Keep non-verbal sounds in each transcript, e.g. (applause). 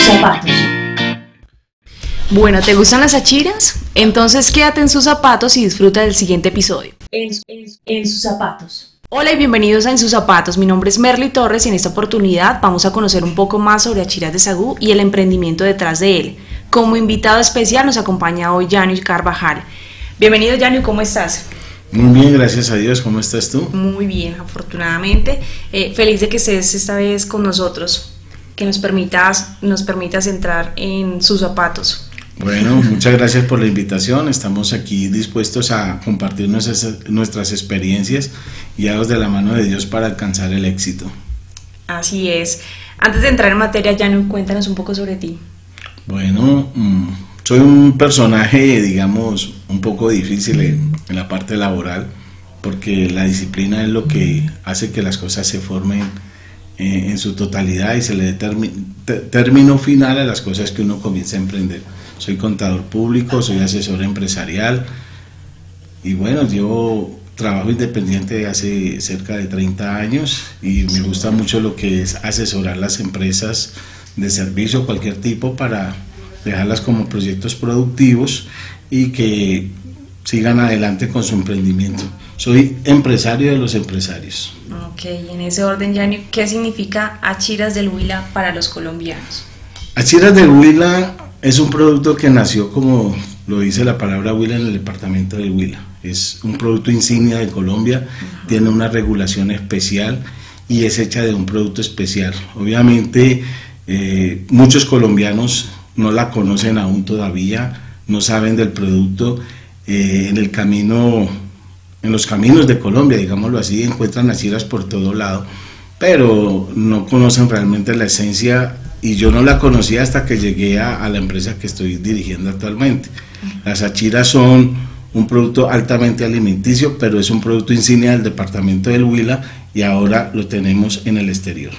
sus zapatos. Bueno, ¿te gustan las achiras? Entonces quédate en sus zapatos y disfruta del siguiente episodio. En, en sus zapatos. Hola y bienvenidos a En sus zapatos. Mi nombre es Merly Torres y en esta oportunidad vamos a conocer un poco más sobre Achiras de Sagú y el emprendimiento detrás de él. Como invitado especial nos acompaña hoy Janus Carvajal. Bienvenido Janus, ¿cómo estás? Muy bien, gracias a Dios. ¿Cómo estás tú? Muy bien, afortunadamente. Eh, feliz de que estés esta vez con nosotros, que nos permitas, nos permitas entrar en sus zapatos. Bueno, muchas gracias por la invitación. Estamos aquí dispuestos a compartir nuestras, nuestras experiencias guiados de la mano de Dios para alcanzar el éxito. Así es. Antes de entrar en materia, Janu, cuéntanos un poco sobre ti. Bueno, mm, soy un personaje, digamos, un poco difícil en, la parte laboral, porque la disciplina es lo que hace que las cosas se formen eh, en su totalidad y se le dé término final a las cosas que uno comienza a emprender. Soy contador público, soy asesor empresarial y bueno, yo trabajo independiente hace cerca de 30 años y me gusta mucho lo que es asesorar las empresas de servicio, cualquier tipo, para dejarlas como proyectos productivos y que sigan adelante con su emprendimiento. Soy empresario de los empresarios. Ok, en ese orden, Yanni, ¿qué significa Achiras del Huila para los colombianos? Achiras del Huila es un producto que nació, como lo dice la palabra Huila, en el departamento del Huila. Es un producto insignia de Colombia, tiene una regulación especial y es hecha de un producto especial. Obviamente, eh, muchos colombianos no la conocen aún todavía, no saben del producto. Eh, en el camino, en los caminos de Colombia, digámoslo así, encuentran achiras por todo lado, pero no conocen realmente la esencia y yo no la conocía hasta que llegué a, la empresa que estoy dirigiendo actualmente. Las achiras son un producto altamente alimenticio, pero es un producto insignia del departamento del Huila y ahora lo tenemos en el exterior.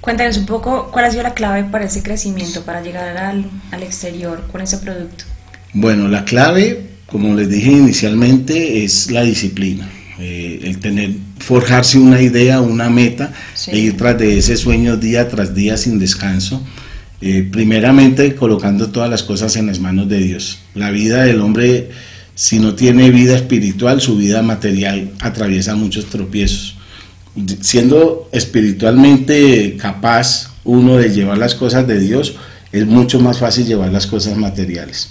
Cuéntanos un poco cuál ha sido la clave para ese crecimiento, para llegar al, al exterior con ese producto. Bueno, la clave, como les dije inicialmente, es la disciplina. Eh, el tener, forjarse una idea, una meta, e ir tras de ese sueño día tras día sin descanso. Eh, primeramente colocando todas las cosas en las manos de Dios. La vida del hombre, si no tiene vida espiritual, su vida material atraviesa muchos tropiezos siendo espiritualmente capaz uno de llevar las cosas de Dios, es mucho más fácil llevar las cosas materiales.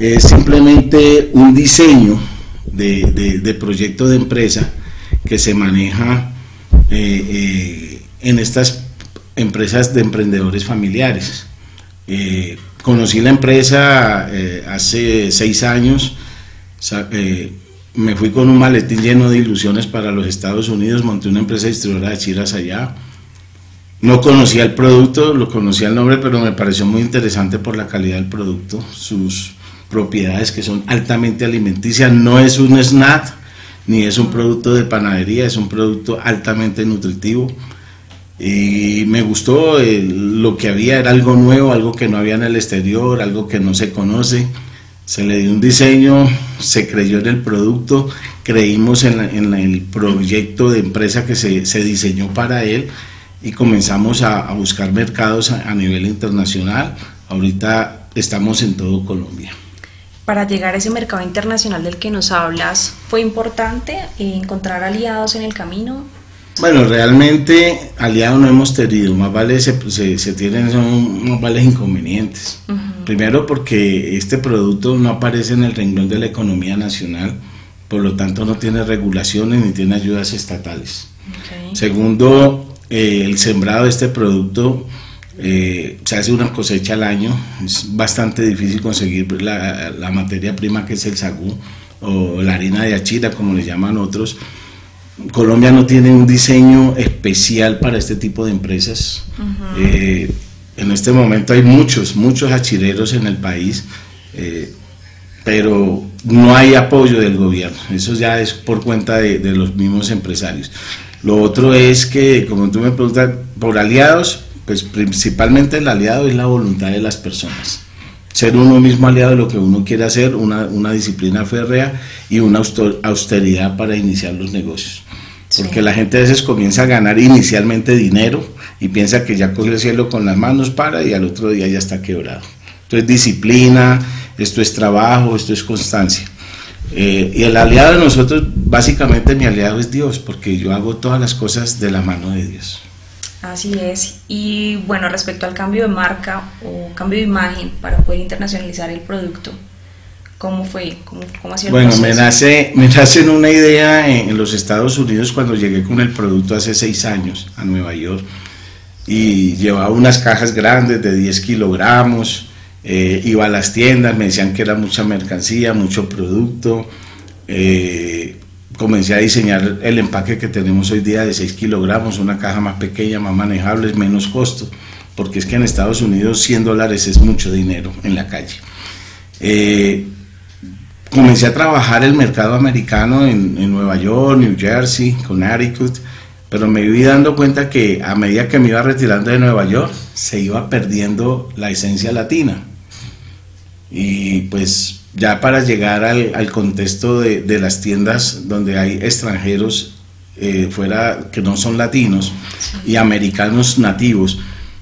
Es simplemente un diseño de, proyecto de empresa que se maneja eh, eh, en estas empresas de emprendedores familiares. Eh, conocí la empresa hace seis años, me fui con un maletín lleno de ilusiones para los Estados Unidos, monté una empresa distribuidora de chiras allá. No conocía el producto, lo conocía el nombre, pero me pareció muy interesante por la calidad del producto, sus propiedades que son altamente alimenticias. No es un snack, ni es un producto de panadería, es un producto altamente nutritivo. Y me gustó lo que había, era algo nuevo, algo que no había en el exterior, algo que no se conoce se le dio un diseño, se creyó en el producto, creímos en, el proyecto de empresa que se, diseñó para él y comenzamos a, buscar mercados a, nivel internacional. Ahorita estamos en todo Colombia. Para llegar a ese mercado internacional del que nos hablas, ¿fue importante encontrar aliados en el camino? Bueno, realmente aliados no hemos tenido, más vale se, tienen son más vale inconvenientes. Primero porque este producto no aparece en el renglón de la economía nacional, por lo tanto no tiene regulaciones ni tiene ayudas estatales. Segundo, eh, el sembrado de este producto eh, se hace una cosecha al año, es bastante difícil conseguir la, la materia prima que es el sagú o la harina de achira como le llaman otros Colombia no tiene un diseño especial para este tipo de empresas. Eh, en este momento hay muchos, muchos achireros en el país, eh, pero no hay apoyo del gobierno. Eso ya es por cuenta de, los mismos empresarios. Lo otro es que, como tú me preguntas, por aliados, pues principalmente el aliado es la voluntad de las personas. Ser uno mismo aliado de lo que uno quiere hacer, una, una disciplina férrea y una austeridad para iniciar los negocios. Porque la gente a veces comienza a ganar inicialmente dinero y piensa que ya cogió el cielo con las manos para y al otro día ya está quebrado. Esto es disciplina, esto es trabajo, esto es constancia. Eh, y el aliado de nosotros, básicamente mi aliado es Dios, porque yo hago todas las cosas de la mano de Dios. Así es. Y bueno, respecto al cambio de marca o cambio de imagen para poder internacionalizar el producto, ¿cómo fue? ¿Cómo, cómo ha sido Bueno, me nace, me nace una idea en, los Estados Unidos cuando llegué con el producto hace seis años a Nueva York y llevaba unas cajas grandes de 10 kilogramos. Eh, iba a las tiendas, me decían que era mucha mercancía, mucho producto. Eh, comencé a diseñar el empaque que tenemos hoy día de 6 kilogramos, una caja más pequeña, más manejable, menos costo, porque es que en Estados Unidos 100 dólares es mucho dinero en la calle. Eh, comencé a trabajar el mercado americano en, Nueva York, New Jersey, Connecticut, pero me iba dando cuenta que a medida que me iba retirando de Nueva York, se iba perdiendo la esencia latina. Y pues ya para llegar al, contexto de, las tiendas donde hay extranjeros eh, fuera que no son latinos y americanos nativos,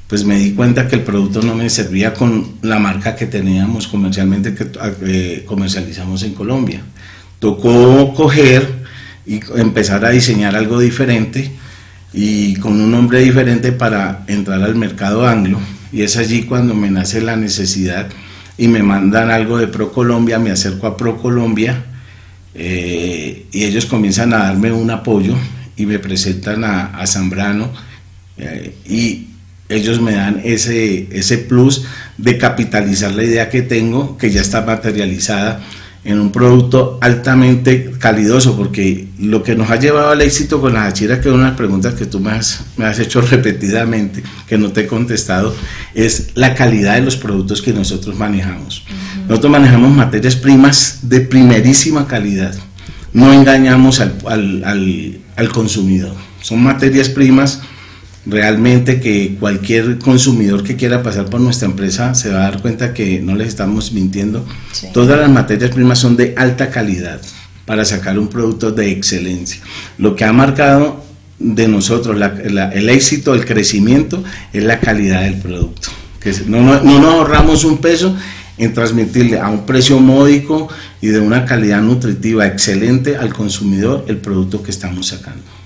pues me di cuenta que el producto no me servía con la marca que teníamos comercialmente, que eh, comercializamos en Colombia. Tocó coger y empezar a diseñar algo diferente y con un nombre diferente para entrar al mercado anglo. Y es allí cuando me nace la necesidad y me mandan algo de ProColombia, me acerco a ProColombia eh, y ellos comienzan a darme un apoyo y me presentan a, Zambrano eh, y ellos me dan ese, ese plus de capitalizar la idea que tengo, que ya está materializada en un producto altamente calidoso, porque lo que nos ha llevado al éxito con las achiras, que es una pregunta que tú me has, me has hecho (laughs) repetidamente, que no te he contestado, es la calidad de los productos que nosotros manejamos. Nosotros manejamos materias primas de primerísima calidad, no engañamos al, al, al consumidor, son materias primas realmente que cualquier consumidor que quiera pasar por nuestra empresa se va a dar cuenta que no les estamos mintiendo. Todas las materias primas son de alta calidad para sacar un producto de excelencia. Lo que ha marcado de nosotros el éxito, el crecimiento, es la calidad del producto. Que no, no, no nos ahorramos un peso en transmitirle a un precio módico y de una calidad nutritiva excelente al consumidor el producto que estamos sacando.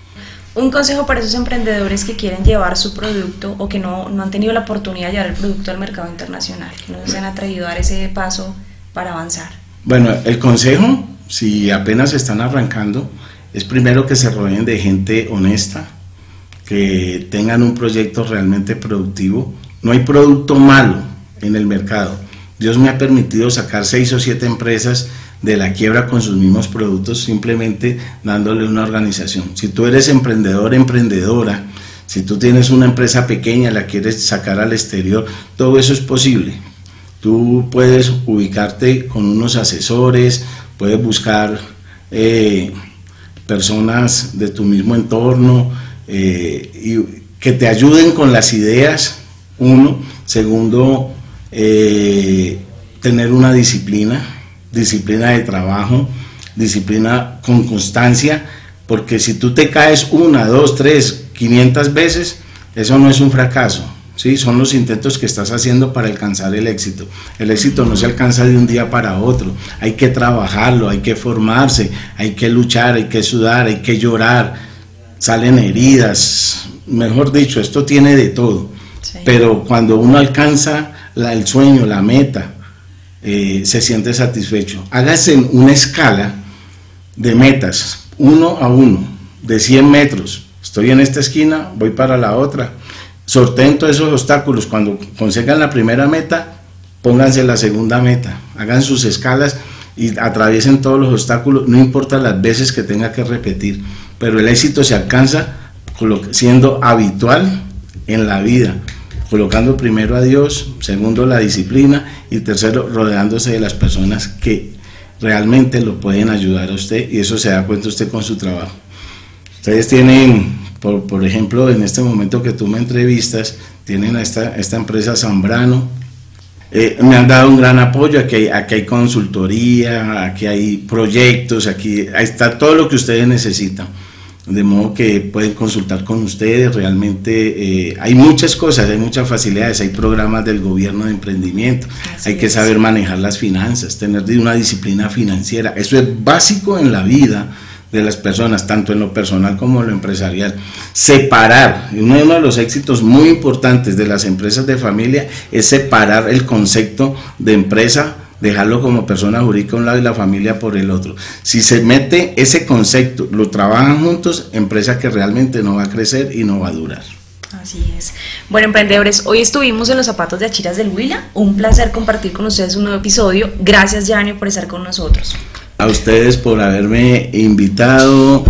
Un consejo para esos emprendedores que quieren llevar su producto o que no, han tenido la oportunidad de llevar el producto al mercado internacional, que no se han atrevido a dar ese paso para avanzar. Bueno, el consejo, si apenas están arrancando, es primero que se rodeen de gente honesta, que tengan un proyecto realmente productivo. No hay producto malo en el mercado. Dios me ha permitido sacar seis o siete empresas de la quiebra con sus mismos productos, simplemente dándole una organización. Si tú eres emprendedor, emprendedora, si tú tienes una empresa pequeña, la quieres sacar al exterior, todo eso es posible. Tú puedes ubicarte con unos asesores, puedes buscar eh, personas de tu mismo entorno eh, y que te ayuden con las ideas, uno. Segundo, eh, tener una disciplina disciplina de trabajo, disciplina con constancia, porque si tú te caes una, dos, tres, quinientas veces, eso no es un fracaso, ¿sí? son los intentos que estás haciendo para alcanzar el éxito. El éxito no se alcanza de un día para otro, hay que trabajarlo, hay que formarse, hay que luchar, hay que sudar, hay que llorar, salen heridas, mejor dicho, esto tiene de todo. Pero cuando uno alcanza el sueño, la meta, eh, se siente satisfecho. Hágase una escala de metas, uno a uno, de 100 metros. Estoy en esta esquina, voy para la otra. Sorteen todos esos obstáculos. Cuando consigan la primera meta, pónganse la segunda meta. Hagan sus escalas y atraviesen todos los obstáculos, no importa las veces que tenga que repetir. Pero el éxito se alcanza siendo habitual en la vida colocando primero a Dios, segundo la disciplina y tercero rodeándose de las personas que realmente lo pueden ayudar a usted y eso se da cuenta usted con su trabajo. Ustedes tienen, por, por ejemplo, en este momento que tú me entrevistas, tienen a esta, esta empresa Zambrano, eh, me han dado un gran apoyo, aquí hay, aquí hay consultoría, aquí hay proyectos, aquí está todo lo que ustedes necesitan. De modo que pueden consultar con ustedes. Realmente eh, hay muchas cosas, hay muchas facilidades, hay programas del gobierno de emprendimiento, hay que saber manejar las finanzas, tener una disciplina financiera. Eso es básico en la vida de las personas, tanto en lo personal como en lo empresarial. Separar, uno de los éxitos muy importantes de las empresas de familia es separar el concepto de empresa dejarlo como persona jurídica un lado y la familia por el otro. Si se mete ese concepto, lo trabajan juntos, empresa que realmente no va a crecer y no va a durar. Así es. Bueno, emprendedores, hoy estuvimos en los zapatos de Achiras del Huila. Un placer compartir con ustedes un nuevo episodio. Gracias, Janio, por estar con nosotros. A ustedes por haberme invitado.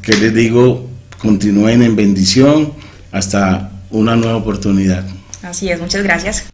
Que les digo, continúen en bendición hasta una nueva oportunidad. Así es, muchas gracias.